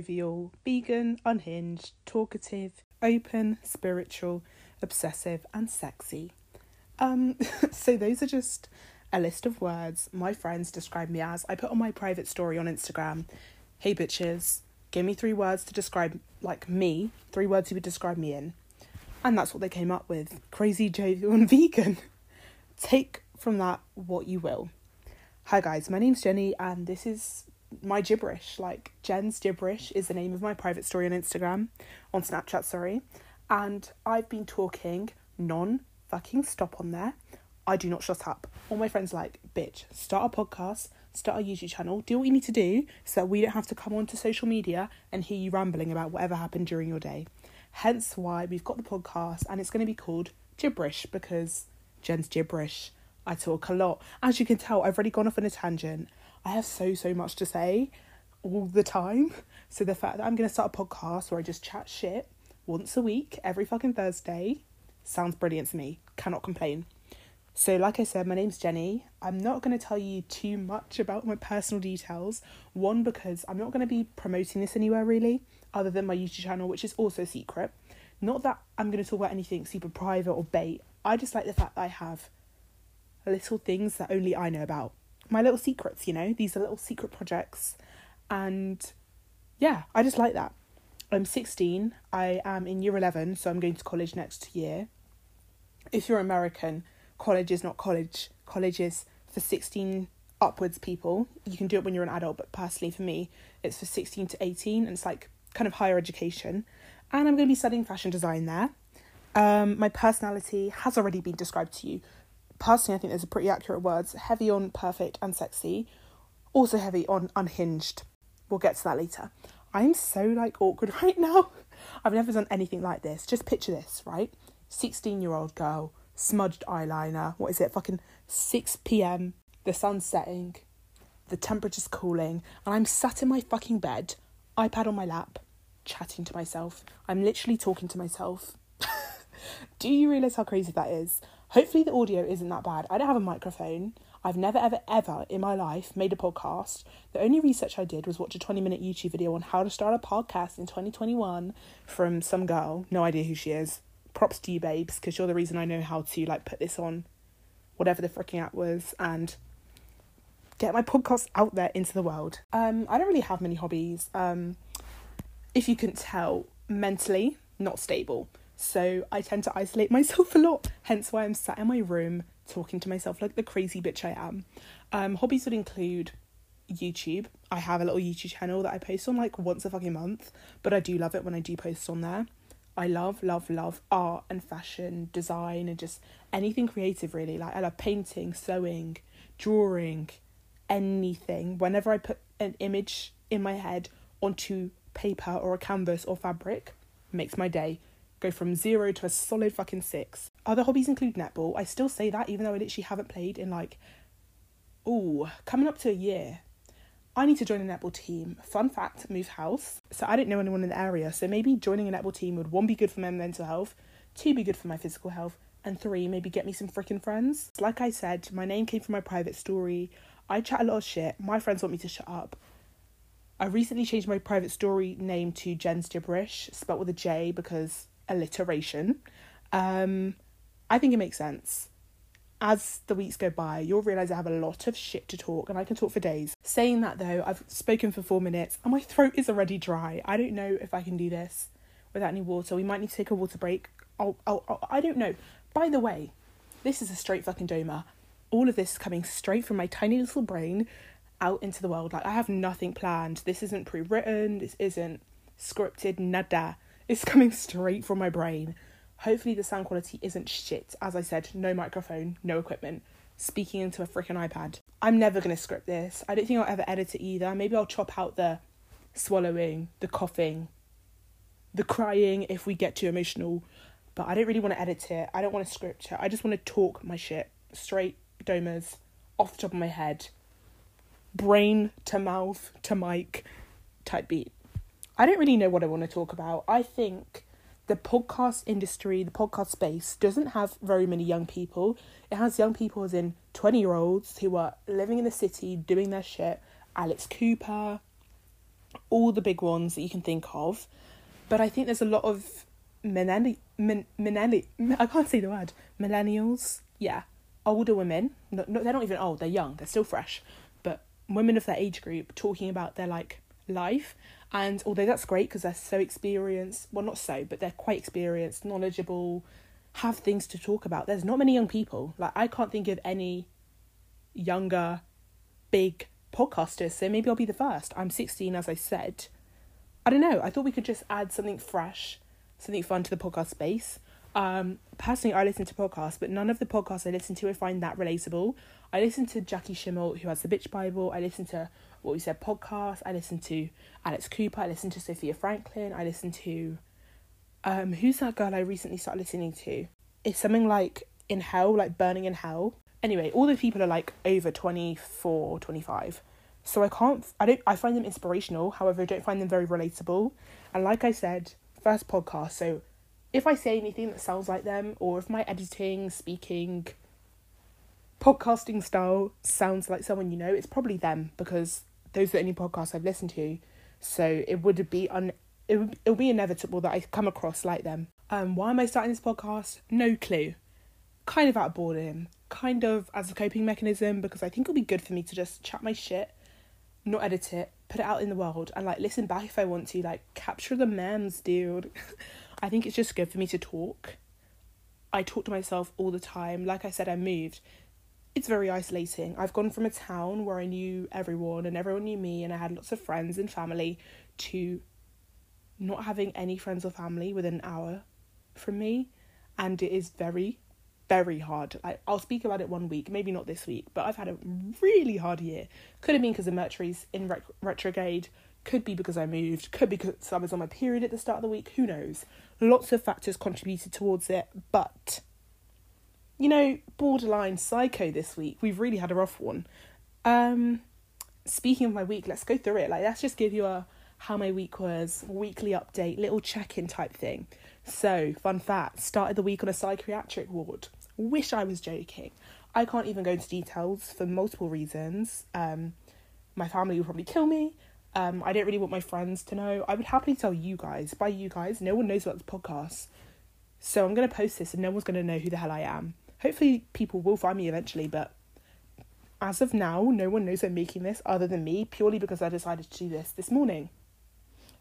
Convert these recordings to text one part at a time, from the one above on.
jovial, vegan, unhinged, talkative, open, spiritual, obsessive, and sexy. Um, so those are just a list of words my friends describe me as. I put on my private story on Instagram, hey bitches, give me three words to describe like me, three words you would describe me in. And that's what they came up with. Crazy, jovial, and vegan. Take from that what you will. Hi guys, my name's Jenny and this is my gibberish. Like Jen's gibberish is the name of my private story on Instagram, on Snapchat, sorry. And I've been talking non fucking stop on there. I do not shut up. All my friends like, bitch, start a podcast, start a YouTube channel, do what you need to do so that we don't have to come onto social media and hear you rambling about whatever happened during your day. Hence why we've got the podcast and it's going to be called Gibberish because Jen's gibberish. I talk a lot. As you can tell, I've already gone off on a tangent. I have so, so much to say all the time. So the fact that I'm going to start a podcast where I just chat shit once a week, every fucking Thursday, sounds brilliant to me. Cannot complain. So, like I said, my name's Jenny. I'm not going to tell you too much about my personal details. One, because I'm not going to be promoting this anywhere really, other than my YouTube channel, which is also secret. Not that I'm going to talk about anything super private or bait. I just like the fact that I have little things that only I know about. My little secrets, you know, these are little secret projects. And yeah, I just like that. I'm 16. I am in year 11, so I'm going to college next year. If you're American, college is not college. College is for 16 upwards people. You can do it when you're an adult, but personally for me, it's for 16 to 18, and it's like kind of higher education. And I'm going to be studying fashion design there. Um, my personality has already been described to you. Personally, I think there's a pretty accurate words heavy on perfect and sexy, also heavy on unhinged. We'll get to that later. I'm so like awkward right now. I've never done anything like this. Just picture this, right? 16 year old girl, smudged eyeliner. What is it? Fucking 6 pm. The sun's setting. The temperature's cooling. And I'm sat in my fucking bed, iPad on my lap, chatting to myself. I'm literally talking to myself. Do you realise how crazy that is? Hopefully, the audio isn't that bad. I don't have a microphone. I've never, ever, ever in my life made a podcast. The only research I did was watch a 20 minute YouTube video on how to start a podcast in 2021 from some girl. No idea who she is. Props to you, babes, because you're the reason I know how to like put this on whatever the freaking app was and get my podcast out there into the world. Um, I don't really have many hobbies. Um, if you can tell, mentally not stable. So I tend to isolate myself a lot, hence why I'm sat in my room talking to myself like the crazy bitch I am. Um, hobbies would include YouTube. I have a little YouTube channel that I post on like once a fucking month, but I do love it when I do post on there. I love, love, love art and fashion, design, and just anything creative really. Like, I love painting, sewing, drawing, anything. Whenever I put an image in my head onto paper or a canvas or fabric, makes my day go from zero to a solid fucking six. Other hobbies include netball. I still say that even though I literally haven't played in like, oh, coming up to a year. I need to join a netball team. Fun fact, move house. So I don't know anyone in the area. So maybe joining a netball team would one be good for my mental health, two be good for my physical health, and three maybe get me some freaking friends. Like I said, my name came from my private story. I chat a lot of shit. My friends want me to shut up. I recently changed my private story name to Jen's Gibberish, spelt with a J because alliteration. Um, I think it makes sense. As the weeks go by, you'll realise I have a lot of shit to talk and I can talk for days. Saying that though, I've spoken for four minutes and my throat is already dry. I don't know if I can do this without any water. We might need to take a water break. Oh, oh, oh I don't know. By the way, this is a straight fucking doma. All of this is coming straight from my tiny little brain out into the world. Like I have nothing planned. This isn't pre-written. This isn't scripted. Nada. It's coming straight from my brain. Hopefully, the sound quality isn't shit. As I said, no microphone, no equipment, speaking into a freaking iPad. I'm never to script this. I don't think I'll ever edit it either. Maybe I'll chop out the swallowing, the coughing, the crying if we get too emotional. But I don't really want to edit it. I don't want to script it. I just want to talk my shit straight, domas, off the top of my head, brain to mouth to mic type beat. I don't really know what I want to talk about. I think the podcast industry, the podcast space, doesn't have very many young people. It has young people as in 20 year olds who are living in the city, doing their shit. Alex Cooper, all the big ones that you can think of. But I think there's a lot of millenni- min- I can't say the word millennials. Yeah, older women. No, no, they're not even old. They're young. They're still fresh. But women of that age group talking about their like life. And although that's great because they're so experienced, well, not so, but they're quite experienced, knowledgeable, have things to talk about. There's not many young people. Like I can't think of any younger, big podcasters. So maybe I'll be the first. I'm 16, as I said. I don't know. I thought we could just add something fresh, something fun to the podcast space. Um, personally, I listen to podcasts, but none of the podcasts I listen to I find that relatable. I listen to Jackie Schimmel, who has the Bitch Bible. I listen to What We Said podcast. I listen to Alex Cooper. I listen to Sofia Franklin. I listen to um, who's that girl I recently started listening to? It's something like in hell, like burning in hell. Anyway, all the people are like over 24, 25. So I can't, I don't, I find them inspirational. However, I don't find them very relatable. And like I said, first podcast. So if I say anything that sounds like them, or if my editing, speaking, podcasting style sounds like someone you know, it's probably them because those are the only podcasts I've listened to. So it would be un it would it'll be inevitable that I come across like them. Um, why am I starting this podcast? No clue. Kind of out of boredom, kind of as a coping mechanism because I think it'll be good for me to just chat my shit, not edit it, put it out in the world, and like listen back if I want to, like capture the memes, dude. I think it's just good for me to talk. I talk to myself all the time. Like I said, I moved. It's very isolating. I've gone from a town where I knew everyone and everyone knew me and I had lots of friends and family to not having any friends or family within an hour from me. And it is very, very hard. Like, I'll speak about it one week, maybe not this week, but I've had a really hard year. Could have been because of Mercury's in ret- retrograde, could be because I moved, could be because I was on my period at the start of the week, who knows? Lots of factors contributed towards it, but you know, borderline psycho this week. We've really had a rough one. Um speaking of my week, let's go through it. Like let's just give you a how my week was, weekly update, little check-in type thing. So, fun fact, started the week on a psychiatric ward. Wish I was joking. I can't even go into details for multiple reasons. Um my family will probably kill me. Um, I don't really want my friends to know. I would happily tell you guys. By you guys, no one knows about this podcast. So I'm going to post this and no one's going to know who the hell I am. Hopefully, people will find me eventually, but as of now, no one knows I'm making this other than me, purely because I decided to do this this morning.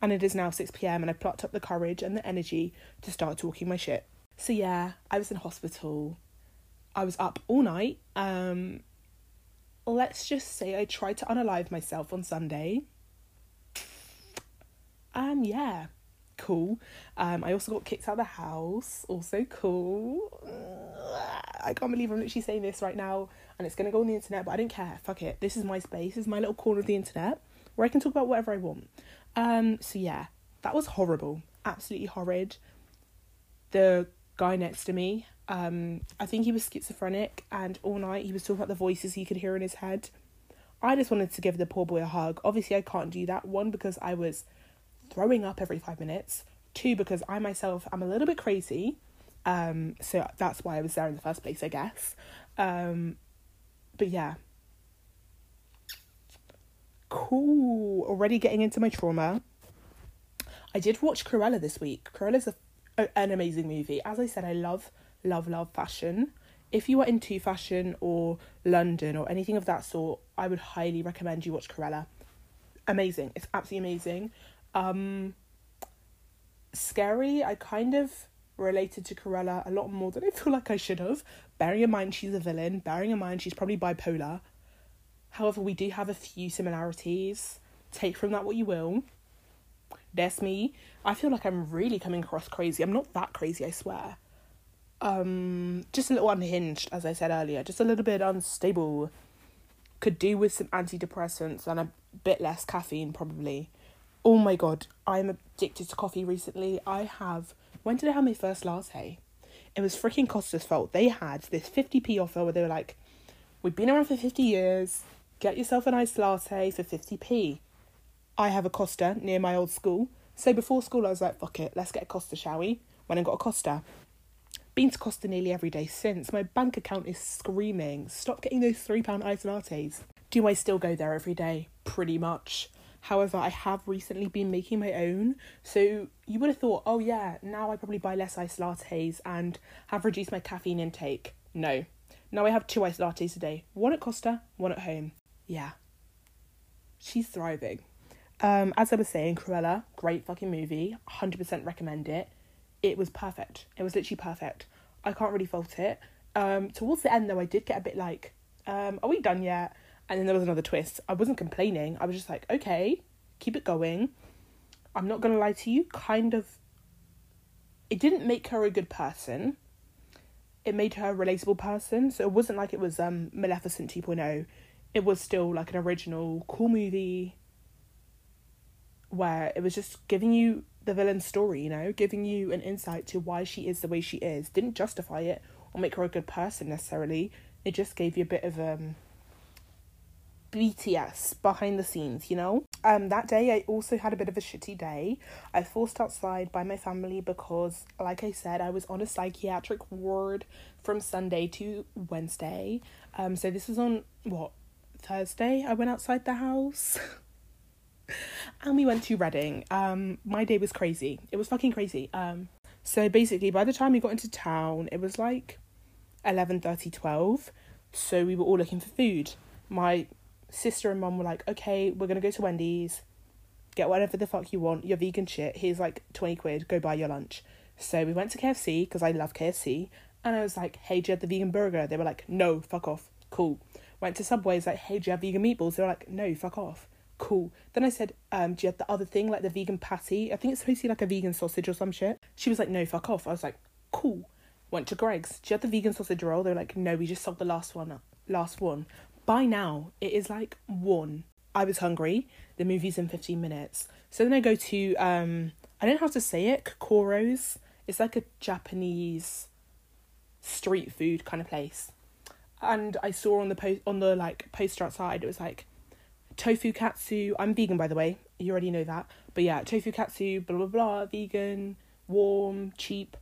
And it is now 6 pm, and I plucked up the courage and the energy to start talking my shit. So, yeah, I was in hospital. I was up all night. Um, let's just say I tried to unalive myself on Sunday um, yeah, cool. Um, I also got kicked out of the house. Also cool. I can't believe I'm literally saying this right now, and it's gonna go on the internet, but I don't care. Fuck it. This is my space. This is my little corner of the internet where I can talk about whatever I want. Um, so yeah, that was horrible. Absolutely horrid. The guy next to me, um, I think he was schizophrenic, and all night he was talking about the voices he could hear in his head. I just wanted to give the poor boy a hug. Obviously, I can't do that. One, because I was throwing up every five minutes. Two, because I myself am a little bit crazy. Um, so that's why I was there in the first place, I guess. Um, but yeah. Cool. Already getting into my trauma. I did watch Cruella this week. Cruella's a, a, an amazing movie. As I said, I love, love, love fashion. If you are into fashion or London or anything of that sort, I would highly recommend you watch Cruella. Amazing. It's absolutely amazing. Um, scary. I kind of related to Cruella a lot more than I feel like I should have. Bearing in mind she's a villain, bearing in mind she's probably bipolar. However, we do have a few similarities. Take from that what you will. That's me. I feel like I'm really coming across crazy. I'm not that crazy, I swear. Um, just a little unhinged, as I said earlier. Just a little bit unstable. Could do with some antidepressants and a bit less caffeine, probably. Oh my god, I'm addicted to coffee recently. I have. When did I have my first latte? It was freaking Costa's fault. They had this 50p offer where they were like, We've been around for 50 years. Get yourself a nice latte for 50p. I have a Costa near my old school. So before school, I was like, fuck it, let's get a Costa, shall we? When I got a Costa. Been to Costa nearly every day since. My bank account is screaming. Stop getting those £3 iced lattes. Do I still go there every day? Pretty much. However, I have recently been making my own. So you would have thought, oh yeah, now I probably buy less iced lattes and have reduced my caffeine intake. No. Now I have two iced lattes a day. One at Costa, one at home. Yeah. She's thriving. Um, as I was saying, Cruella, great fucking movie. 100% recommend it. It was perfect. It was literally perfect. I can't really fault it. Um, towards the end, though, I did get a bit like, um, are we done yet? And then there was another twist. I wasn't complaining. I was just like, okay, keep it going. I'm not gonna lie to you, kind of. It didn't make her a good person. It made her a relatable person. So it wasn't like it was um Maleficent 2.0. It was still like an original, cool movie where it was just giving you the villain's story, you know, giving you an insight to why she is the way she is. Didn't justify it or make her a good person necessarily. It just gave you a bit of um BTS behind the scenes, you know. Um, that day I also had a bit of a shitty day. I forced outside by my family because, like I said, I was on a psychiatric ward from Sunday to Wednesday. Um, so this was on what Thursday. I went outside the house. and we went to Reading. Um, my day was crazy. It was fucking crazy. Um, so basically, by the time we got into town, it was like 11 30, 12. So we were all looking for food. My sister and mum were like, okay, we're gonna go to Wendy's, get whatever the fuck you want, your vegan shit. Here's like 20 quid, go buy your lunch. So we went to KFC because I love KFC. And I was like, hey, do you have the vegan burger? They were like, no, fuck off. Cool. Went to Subway's like, hey, do you have vegan meatballs? They were like, no, fuck off cool. Then I said, um, do you have the other thing, like the vegan patty? I think it's supposed to be like a vegan sausage or some shit. She was like, no, fuck off. I was like, cool. Went to Greggs. Do you have the vegan sausage roll? They were like, no, we just sold the last one. Last one. By now, it is like one. I was hungry. The movie's in 15 minutes. So then I go to, um, I don't know how to say it, Kokoro's. It's like a Japanese street food kind of place. And I saw on the post on the like poster outside, it was like tofu katsu. I'm vegan, by the way. You already know that. But yeah, tofu katsu, blah, blah, blah, vegan, warm, cheap,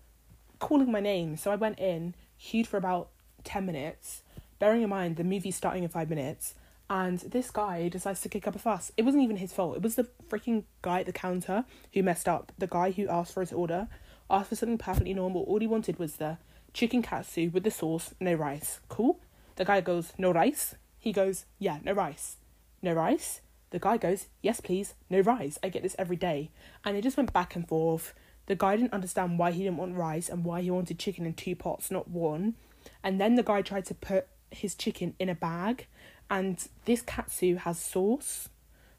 calling my name. So I went in, queued for about 10 minutes, bearing in mind the movie's starting in five minutes. And this guy decides to kick up a fuss. It wasn't even his fault. It was the freaking guy at the counter who messed up. The guy who asked for his order asked for something perfectly normal. All he wanted was the chicken katsu with the sauce, no rice. Cool. The guy goes, no rice. He goes, yeah, no rice no rice? The guy goes, yes, please, no rice. I get this every day. And it just went back and forth. The guy didn't understand why he didn't want rice and why he wanted chicken in two pots, not one. And then the guy tried to put his chicken in a bag. And this katsu has sauce.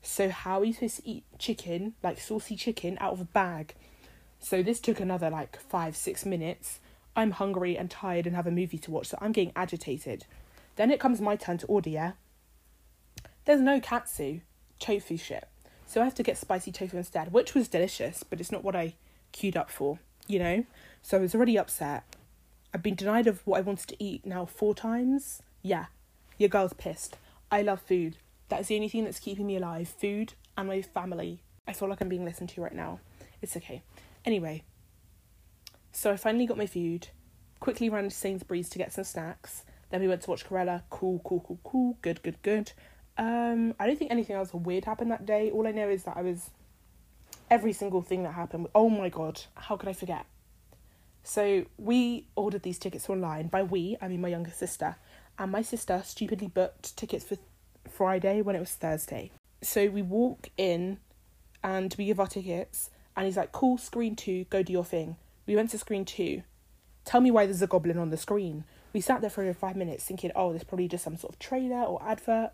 So how are you supposed to eat chicken, like saucy chicken, out of a bag? So this took another like five, six minutes. I'm hungry and tired and have a movie to watch, so I'm getting agitated. Then it comes my turn to order, yeah? There's no katsu tofu shit. So I have to get spicy tofu instead, which was delicious, but it's not what I queued up for, you know? So I was already upset. I've been denied of what I wanted to eat now four times. Yeah, your girl's pissed. I love food. That is the only thing that's keeping me alive food and my family. I feel like I'm being listened to right now. It's okay. Anyway, so I finally got my food, quickly ran to Sainsbury's to get some snacks. Then we went to watch Cruella. Cool, cool, cool, cool. Good, good, good. Um, I don't think anything else weird happened that day. All I know is that I was every single thing that happened. Oh my god, how could I forget? So we ordered these tickets online. By we, I mean my younger sister, and my sister stupidly booked tickets for Friday when it was Thursday. So we walk in, and we give our tickets, and he's like, "Cool, screen two, go do your thing." We went to screen two. Tell me why there's a goblin on the screen. We sat there for five minutes thinking, "Oh, there's probably just some sort of trailer or advert."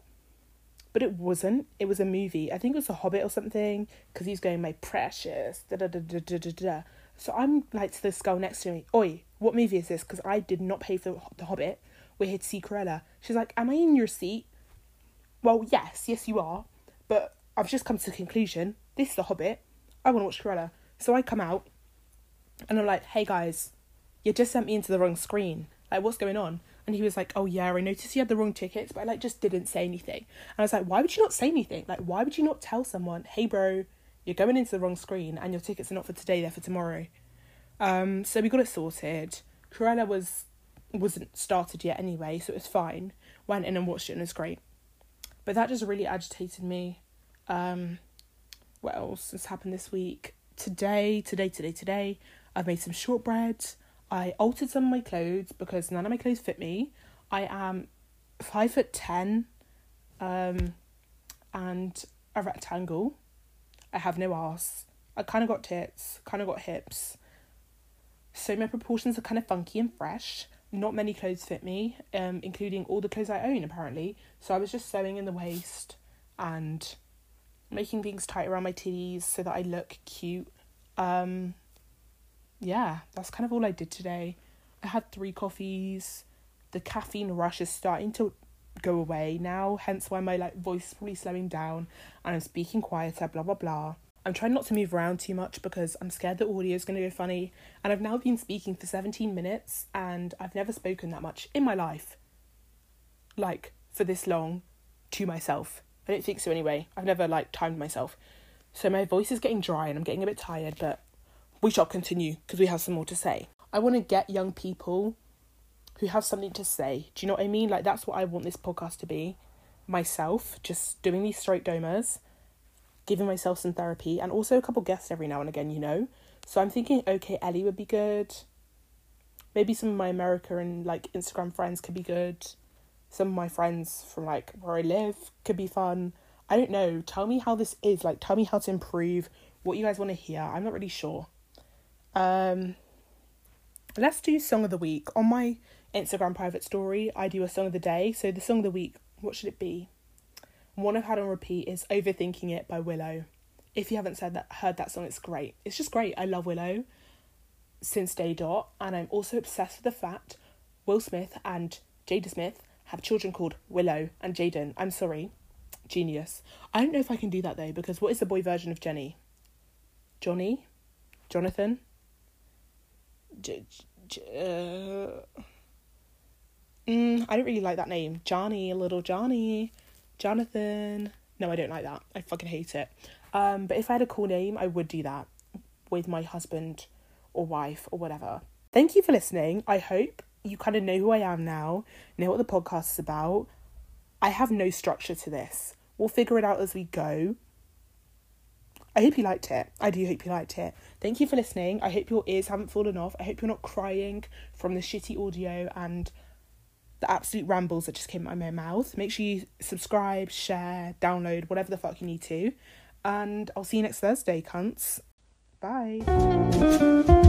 but it wasn't. It was a movie. I think it was a Hobbit or something because he's going, my precious. Da, da, da, da, da, da. So I'm like to this girl next to me, Oi, what movie is this? Because I did not pay for The Hobbit. We're here to see Cruella. She's like, Am I in your seat? Well, yes, yes, you are. But I've just come to the conclusion this is The Hobbit. I want to watch Cruella. So I come out and I'm like, Hey guys, you just sent me into the wrong screen. Like, what's going on? And he was like, Oh, yeah, I noticed you had the wrong tickets, but I like just didn't say anything. And I was like, Why would you not say anything? Like, why would you not tell someone, Hey, bro, you're going into the wrong screen and your tickets are not for today, they're for tomorrow? Um, so we got it sorted. Cruella was wasn't started yet anyway, so it was fine. Went in and watched it and it was great. But that just really agitated me. Um, what else has happened this week? Today, today, today, today, I've made some shortbread. I altered some of my clothes because none of my clothes fit me. I am five foot ten, um, and a rectangle. I have no ass. I kind of got tits, kind of got hips. So my proportions are kind of funky and fresh. Not many clothes fit me, um, including all the clothes I own apparently. So I was just sewing in the waist and making things tight around my titties so that I look cute. Um, yeah, that's kind of all I did today. I had three coffees. The caffeine rush is starting to go away now, hence why my like voice is probably slowing down and I'm speaking quieter, blah blah blah. I'm trying not to move around too much because I'm scared the audio is going to go funny. And I've now been speaking for 17 minutes and I've never spoken that much in my life. Like, for this long to myself. I don't think so anyway. I've never, like, timed myself. So my voice is getting dry and I'm getting a bit tired, but we shall continue because we have some more to say. I want to get young people who have something to say. Do you know what I mean? Like, that's what I want this podcast to be. Myself, just doing these straight domers giving myself some therapy and also a couple guests every now and again, you know. So I'm thinking, okay, Ellie would be good. Maybe some of my America and like Instagram friends could be good. Some of my friends from like where I live could be fun. I don't know. Tell me how this is. Like, tell me how to improve. What you guys want to hear. I'm not really sure. Um, let's do song of the week on my Instagram private story. I do a song of the day. So the song of the week. What should it be? one I've had on repeat is Overthinking It by Willow. If you haven't said that heard that song, it's great. It's just great. I love Willow since day dot, and I'm also obsessed with the fact Will Smith and Jada Smith have children called Willow and Jaden. I'm sorry. Genius. I don't know if I can do that though, because what is the boy version of Jenny? Johnny? Jonathan? J- J- uh... mm, I don't really like that name. Johnny, little Johnny. Jonathan. No, I don't like that. I fucking hate it. Um, but if I had a cool name, I would do that with my husband or wife or whatever. Thank you for listening. I hope you kind of know who I am now, know what the podcast is about. I have no structure to this. We'll figure it out as we go. I hope you liked it. I do hope you liked it. Thank you for listening. I hope your ears haven't fallen off. I hope you're not crying from the shitty audio and the absolute rambles that just came out of my mouth. Make sure you subscribe, share, download, whatever the fuck you need to. And I'll see you next Thursday, cunts. Bye.